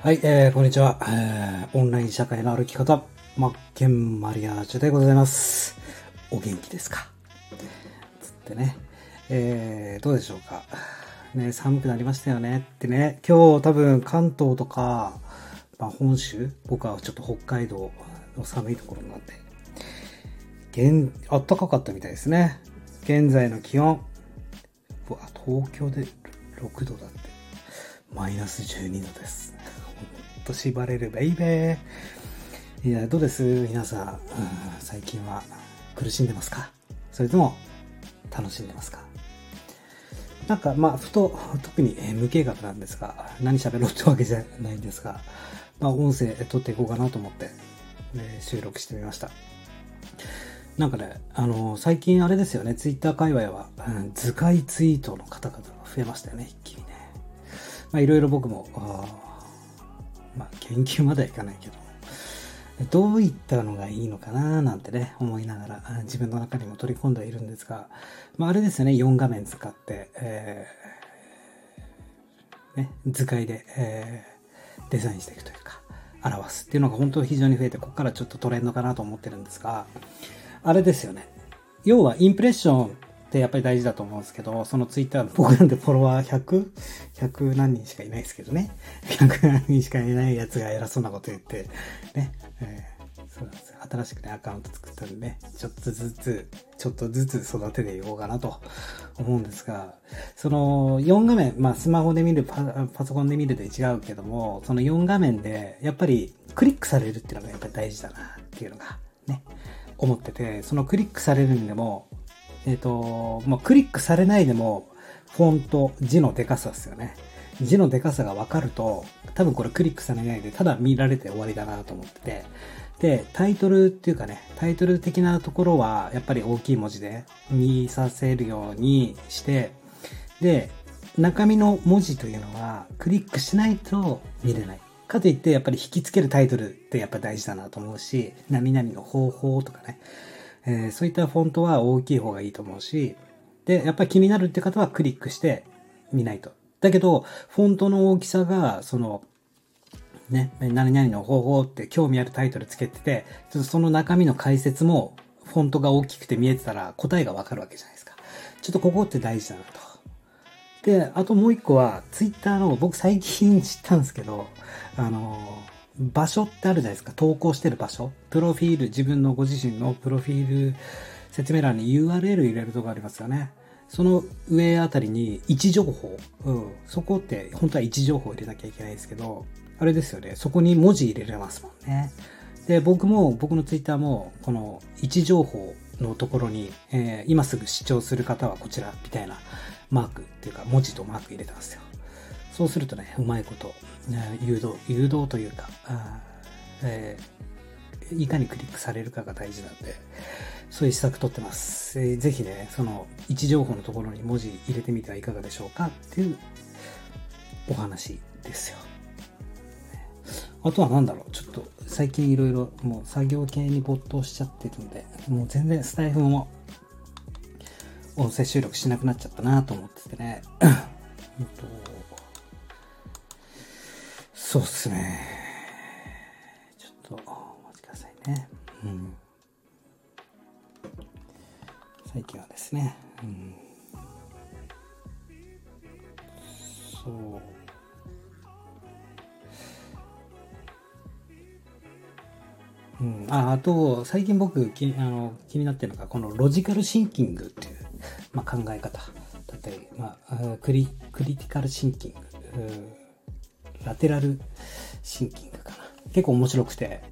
はい、えー、こんにちは。えー、オンライン社会の歩き方、マッケンマリアージュでございます。お元気ですか？つってね。えー、どうでしょうか？ね、寒くなりましたよねってね。今日多分関東とか、まあ本州僕はちょっと北海道の寒いところなんで。現、暖かかったみたいですね。現在の気温。うわ、東京で6度だって。マイナス12度です。と縛れるベイベー。いや、どうです？皆さん、ん最近は苦しんでますか？それとも楽しんでますか？なんか、まあ、ふと、特にえ無計画なんですが、何喋ろうってわけじゃないんですが、まあ、音声撮っていこうかなと思って、ね収録してみました。なんかね、あの最近あれですよね、ツイッター界隈は、うん図解ツイートの方々が増えましたよね、一気にね。まあ、いろいろ僕も、まあ、研究まではいかないけど、どういったのがいいのかななんてね、思いながら、自分の中にも取り込んではいるんですが、まあ、あれですよね、4画面使って、えーね、図解で、えーデザインしていくというか、表すっていうのが本当に非常に増えて、ここからちょっとトレンドかなと思ってるんですが、あれですよね。要はインプレッションってやっぱり大事だと思うんですけど、そのツイッター僕なんてフォロワー 100?100 100何人しかいないですけどね。100何人しかいないやつが偉そうなこと言って、ね。えーそうなんですよ新しくね、アカウント作ったんでね、ちょっとずつ、ちょっとずつ育てていこうかなと思うんですが、その4画面、まあスマホで見るパ、パソコンで見るで違うけども、その4画面で、やっぱりクリックされるっていうのがやっぱり大事だなっていうのがね、思ってて、そのクリックされるんでも、えっ、と、まあ、クリックされないでも、フォント、字のデカさですよね。字のデカさが分かると、多分これクリックされないで、ただ見られて終わりだなと思ってて、で、タイトルっていうかね、タイトル的なところは、やっぱり大きい文字で見させるようにして、で、中身の文字というのは、クリックしないと見れない。かといって、やっぱり引きつけるタイトルってやっぱ大事だなと思うし、何々の方法とかね、えーそういったフォントは大きい方がいいと思うし、で、やっぱり気になるって方はクリックして見ないと。だけど、フォントの大きさが、その、ね、何々の方法って興味あるタイトルつけてて、ちょっとその中身の解説もフォントが大きくて見えてたら答えがわかるわけじゃないですか。ちょっとここって大事だなと。で、あともう一個は、ツイッターの、僕最近知ったんですけど、あの、場所ってあるじゃないですか。投稿してる場所。プロフィール、自分のご自身のプロフィール説明欄に URL 入れるとこありますよね。その上あたりに位置情報。うん。そこって本当は位置情報入れなきゃいけないですけど、あれですよね。そこに文字入れれますもんね。で、僕も、僕のツイッターも、この位置情報のところに、えー今すぐ視聴する方はこちら、みたいなマークっていうか、文字とマーク入れたんですよ。そうするとね、うまいこと、誘導、誘導というか、えーいかにクリックされるかが大事なんで、そういう施策取ってます。えーぜひね、その位置情報のところに文字入れてみてはいかがでしょうかっていうお話ですよ。あとは何だろうちょっと最近いろいろもう作業系に没頭しちゃってるんで、もう全然スタイフも音声収録しなくなっちゃったなと思っててね。うんとそうっすね。ちょっとお待ちくださいね。うん。最近はですね、うん、そう。うん、ああと、最近僕気あの気になってるのが、このロジカルシンキングっていう、まあ、考え方だったり、まあ、クリクリティカルシンキング、ラテラルシンキングかな。結構面白くて、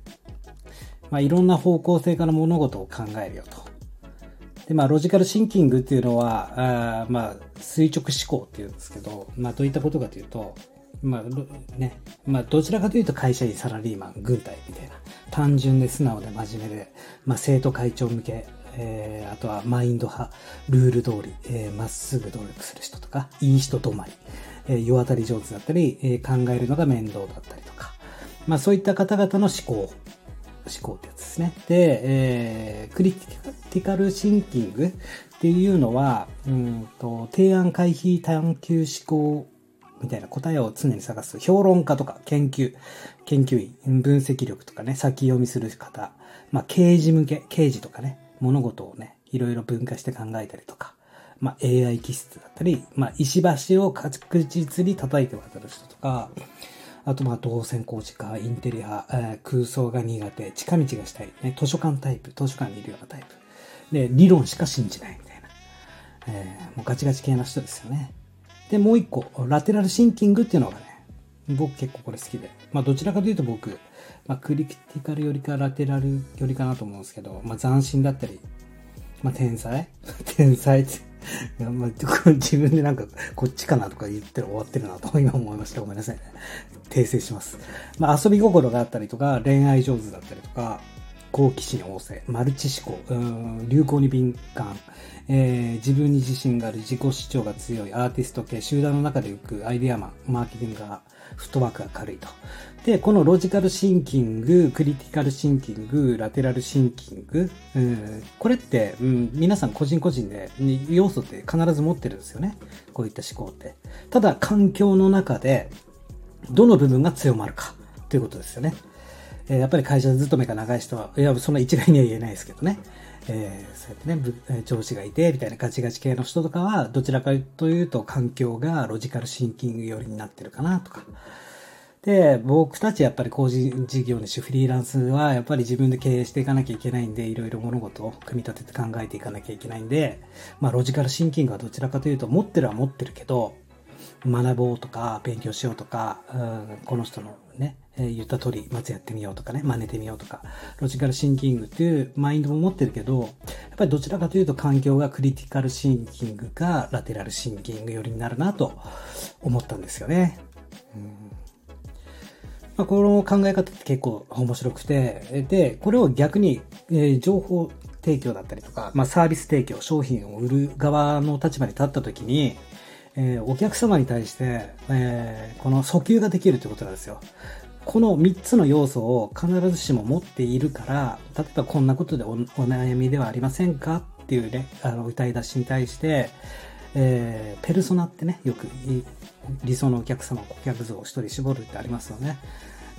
まあ、いろんな方向性から物事を考えるよと。で、まあ、ロジカルシンキングっていうのは、あまあ、垂直思考っていうんですけど、まあ、どういったことかというと、まあ、ね、まあ、どちらかというと会社員、サラリーマン、軍隊みたいな、単純で素直で真面目で、まあ、生徒会長向け、えー、あとはマインド派、ルール通り、えー、まっすぐ努力する人とか、いい人止まり、えー、世当たり上手だったり、えー考えるのが面倒だったりとか、まあ、そういった方々の思考、思考ってやつですね。で、えークリティカルシンキングっていうのは、うんと、提案回避探求思考みたいな答えを常に探す。評論家とか研究、研究員、分析力とかね、先読みする方、まあ、刑事向け、刑事とかね、物事をね、いろいろ分化して考えたりとか、まあ、AI 気質だったり、まあ、石橋を確実に叩いて渡る人とか、あと、まあ、動線工事か、インテリア、えー、空想が苦手、近道がしたい、ね、図書館タイプ、図書館にいるようなタイプ。で、理論しか信じないみたいな。えー、もうガチガチ系な人ですよね。で、もう一個、ラテラルシンキングっていうのがね、僕結構これ好きで。まあ、どちらかというと僕、まあ、クリティカルよりかラテラルよりかなと思うんですけど、まあ、斬新だったり、まあ、天才？天才っていや、まあ、自分でなんか、こっちかなとか言ってる終わってるなと 今思いました。ごめんなさい、ね。訂正します。まあ、遊び心があったりとか、恋愛上手だったりとか、好奇心旺盛、マルチ思考、流行に敏感、えー、自分に自信がある、自己主張が強い、アーティスト系、集団の中で浮くアイデアマン、マーケティングが、フットワークが軽いと。で、このロジカルシンキング、クリティカルシンキング、ラテラルシンキング、うん、これって、うん、皆さん個人個人で要素って必ず持ってるんですよね。こういった思考って。ただ、環境の中で、どの部分が強まるかということですよね。え、やっぱり会社勤めが長い人は、いや、そんな一概には言えないですけどね。えー、そうやってね、上司がいて、みたいなガチガチ系の人とかは、どちらかというと環境がロジカルシンキング寄りになってるかなとか。で、僕たちやっぱり個人事業主、フリーランスはやっぱり自分で経営していかなきゃいけないんで、いろいろ物事を組み立てて考えていかなきゃいけないんで、まあロジカルシンキングはどちらかというと持ってるは持ってるけど、学ぼうとか勉強しようとか、うん、この人のね、え、言った通り、まずやってみようとかね、真似てみようとか、ロジカルシンキングっていうマインドも持ってるけど、やっぱりどちらかというと環境がクリティカルシンキングかラテラルシンキング寄りになるなと思ったんですよね。うんまあ、この考え方って結構面白くて、で、これを逆に、え、情報提供だったりとか、まあ、サービス提供、商品を売る側の立場に立った時に、えー、お客様に対して、えー、この訴求ができるということなんですよ。この3つの要素を必ずしも持っているから、例えばこんなことでお悩みではありませんかっていうね、あの歌い出しに対して、えー、ペルソナってね、よく理想のお客様、顧客像を一人絞るってありますよね。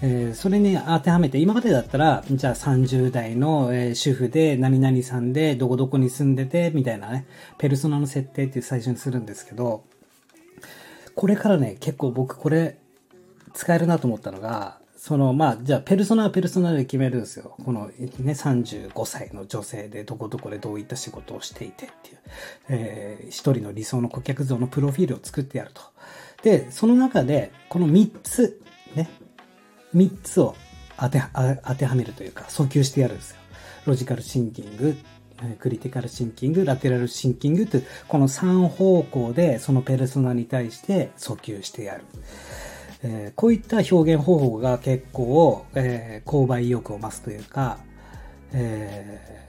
えー、それに当てはめて、今までだったら、じゃあ30代の、えー、主婦で何々さんでどこどこに住んでて、みたいなね、ペルソナの設定って最初にするんですけど、これからね、結構僕これ使えるなと思ったのが、その、まあ、じゃあ、ペルソナはペルソナで決めるんですよ。このね、35歳の女性でどこどこでどういった仕事をしていてっていう、えー、一人の理想の顧客像のプロフィールを作ってやると。で、その中で、この3つ、ね、3つを当て当てはめるというか、訴求してやるんですよ。ロジカルシンキング、クリティカルシンキング、ラテラルシンキングという、この3方向でそのペルソナに対して訴求してやる。えー、こういった表現方法が結構、えー、購買意欲を増すというか、え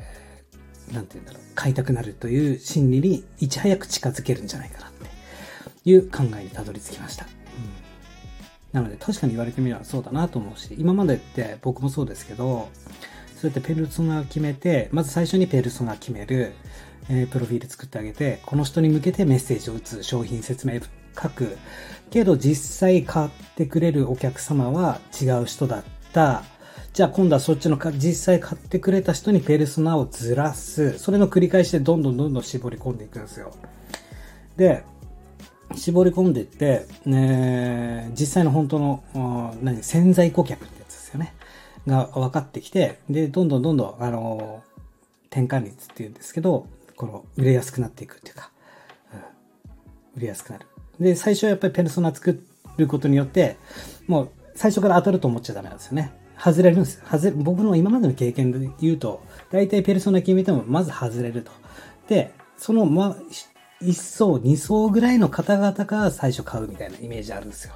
ー、なんて言うんだろう、買いたくなるという心理にいち早く近づけるんじゃないかなっていう考えにたどり着きました。なので確かに言われてみればそうだなと思うし、今までって僕もそうですけど、そうやってペルソナを決めて、まず最初にペルソナ決める、えー、プロフィール作ってあげて、この人に向けてメッセージを打つ、商品説明書く。けど実際買ってくれるお客様は違う人だった。じゃあ今度はそっちのか実際買ってくれた人にペルソナをずらす。それの繰り返しでどんどんどんどん絞り込んでいくんですよ。で、絞り込んでいって、ね、実際の本当の、何、潜在顧客ってやつですよね。が分かってきて、で、どんどんどんどん、あの、転換率っていうんですけど、この、売れやすくなっていくっていうか、うん、売れやすくなる。で、最初はやっぱりペルソナ作ることによって、もう、最初から当たると思っちゃダメなんですよね。外れるんです。外れ、僕の今までの経験で言うと、大体ペルソナ決めても、まず外れると。で、その、ま、1層、2層ぐらいの方々が最初買うみたいなイメージあるんですよ。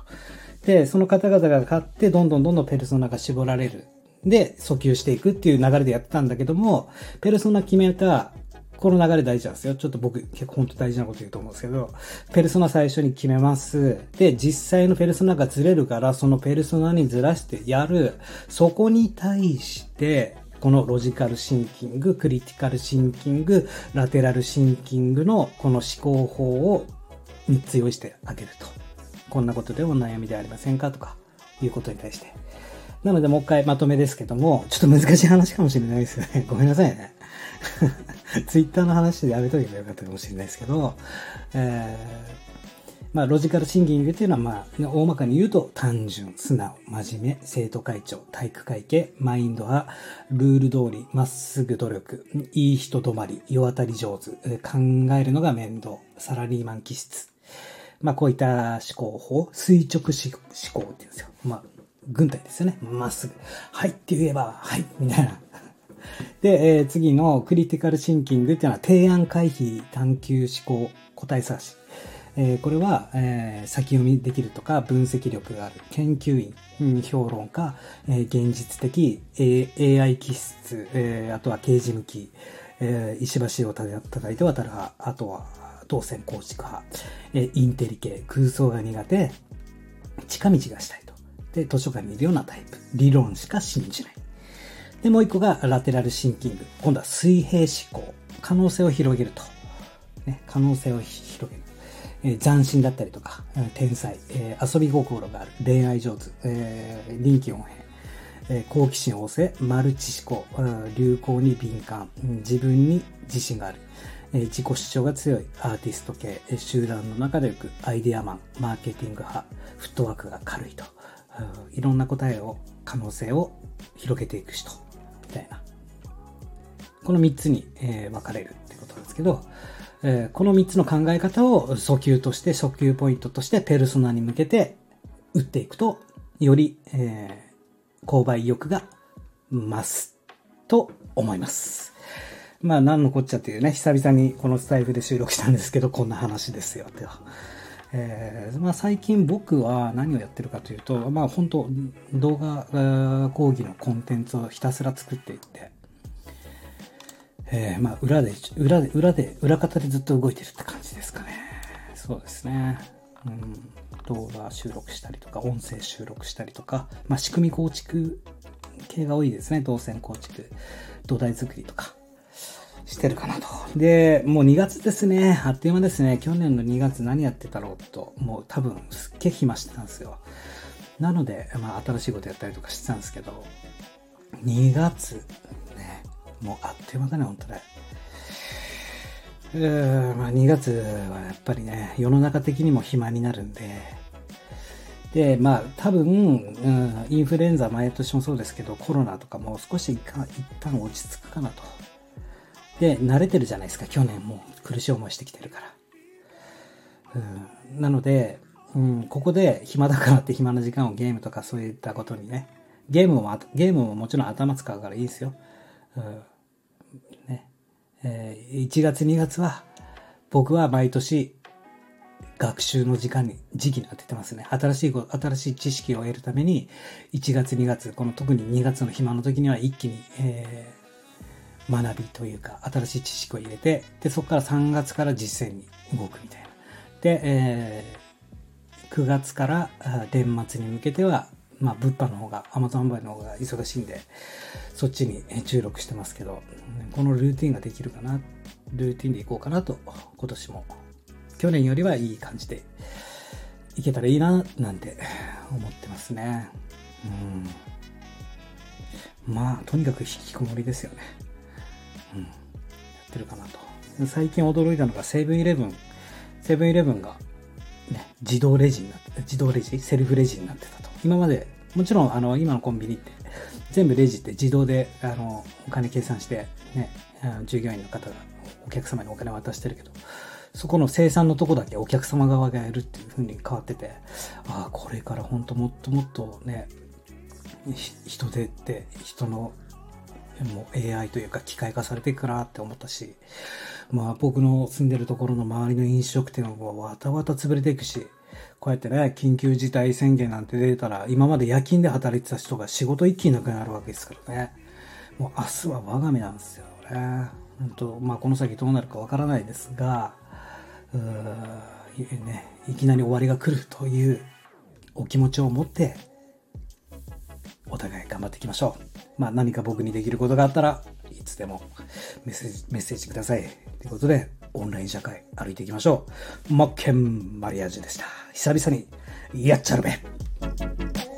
で、その方々が買って、どんどんどんどんペルソナが絞られる。で、訴求していくっていう流れでやってたんだけども、ペルソナ決めた、この流れ大事なんですよ。ちょっと僕結構本当大事なこと言うと思うんですけど、ペルソナ最初に決めます。で、実際のペルソナがずれるから、そのペルソナにずらしてやる。そこに対して、このロジカルシンキング、クリティカルシンキング、ラテラルシンキングのこの思考法を3つ用意してあげると。こんなことでお悩みでありませんかとか、いうことに対して。なのでもう一回まとめですけども、ちょっと難しい話かもしれないですよね。ごめんなさいね。ツイッターの話でやめとけばよかったかもしれないですけど、えー、まあ、ロジカルシンキングっていうのは、まあ、大まかに言うと、単純、素直、真面目、生徒会長、体育会系、マインド派、ルール通り、まっすぐ努力、いい人止まり、世当たり上手、考えるのが面倒、サラリーマン気質。まあ、こういった思考法、垂直思考って言うんですよ。まあ、軍隊ですよね。まっすぐ。はいって言えば、はい、みたいな。で、えー、次のクリティカルシンキングっていうのは提案回避探求思考答え探し。えー、これは、えー、先読みできるとか分析力がある研究員、評論家、えー、現実的、A、AI 気質、えー、あとは刑事向き、えー、石橋をた叩いて渡る派、あとは当選構築派、えー、インテリ系、空想が苦手、近道がしたいと。で、図書館にいるようなタイプ。理論しか信じない。で、もう一個がラテラルシンキング。今度は水平思考。可能性を広げると。ね、可能性を広げる。えー、斬新だったりとか、天才、えー、遊び心がある、恋愛上手、えー、臨機応変、え、好奇心旺盛、マルチ思考、流行に敏感、自分に自信がある、え、自己主張が強い、アーティスト系、集団の中でよく、アイデアマン、マーケティング派、フットワークが軽いと、いろんな答えを、可能性を広げていく人。みたいな。この3つに、えー、分かれるってことなんですけど、えー、この3つの考え方を訴求として、訴求ポイントとしてペルソナに向けて打っていくと、より、えー、購買意欲が増すと思います。まあ、何のこっちゃっていうね、久々にこのスタイフで収録したんですけど、こんな話ですよ、では。えー、まあ、最近僕は何をやってるかというと、まあ本当動画講義のコンテンツをひたすら作っていって、えー、まあ裏で、裏で、裏で、裏方でずっと動いてるって感じですかね。そうですね。うん、動画収録したりとか、音声収録したりとか、まあ仕組み構築系が多いですね。動線構築、土台作りとか。してるかなと。で、もう2月ですね。あっという間ですね。去年の2月何やってたろうと、もう多分すっげえ暇してたんですよ。なので、まあ新しいことやったりとかしてたんですけど、2月、ね、もうあっという間だね、本当ね。うーまあ2月はやっぱりね、世の中的にも暇になるんで、で、まあ多分、うん、インフルエンザ毎年もそうですけど、コロナとかも少し一旦落ち着くかなと。で、慣れてるじゃないですか、去年も苦しい思いしてきてるから。うん、なので、うん、ここで暇だからって暇な時間をゲームとかそういったことにね、ゲームも、ゲームももちろん頭使うからいいですよ。うんねえー、1月2月は僕は毎年学習の時間に、時期に当ててますね。新しい、新しい知識を得るために、1月2月、この特に2月の暇の時には一気に、え学びというか、新しい知識を入れて、で、そこから3月から実践に動くみたいな。で、えー、9月から年末に向けては、まあ、物販の方が、アマゾン販売の方が忙しいんで、そっちに注力してますけど、このルーティンができるかな、ルーティンでいこうかなと、今年も、去年よりはいい感じでいけたらいいな、なんて思ってますね。うん。まあ、とにかく引きこもりですよね。うん、やってるかなと。最近驚いたのがセブンイレブン、セブンイレブンが、ね、自動レジになって、自動レジ、セルフレジになってたと。今まで、もちろん、あの、今のコンビニって、全部レジって自動で、あの、お金計算して、ね、従業員の方がお客様にお金渡してるけど、そこの生産のとこだけお客様側がやるっていう風に変わってて、ああ、これから本当もっともっとね、人手って人のもう AI というか機械化されていくかなって思ったし、まあ僕の住んでるところの周りの飲食店はわたわた潰れていくし、こうやってね、緊急事態宣言なんて出たら、今まで夜勤で働いてた人が仕事一気になくなるわけですからね。もう明日は我が身なんですよね。本当まあこの先どうなるかわからないですが、うーね、いきなり終わりが来るというお気持ちを持って、お互い頑張っていきましょう。まあ何か僕にできることがあったらいつでもメッセージ、メッセージください。ということで、オンライン社会歩いていきましょう。マッケンマリアージュでした。久々にやっちゃるべ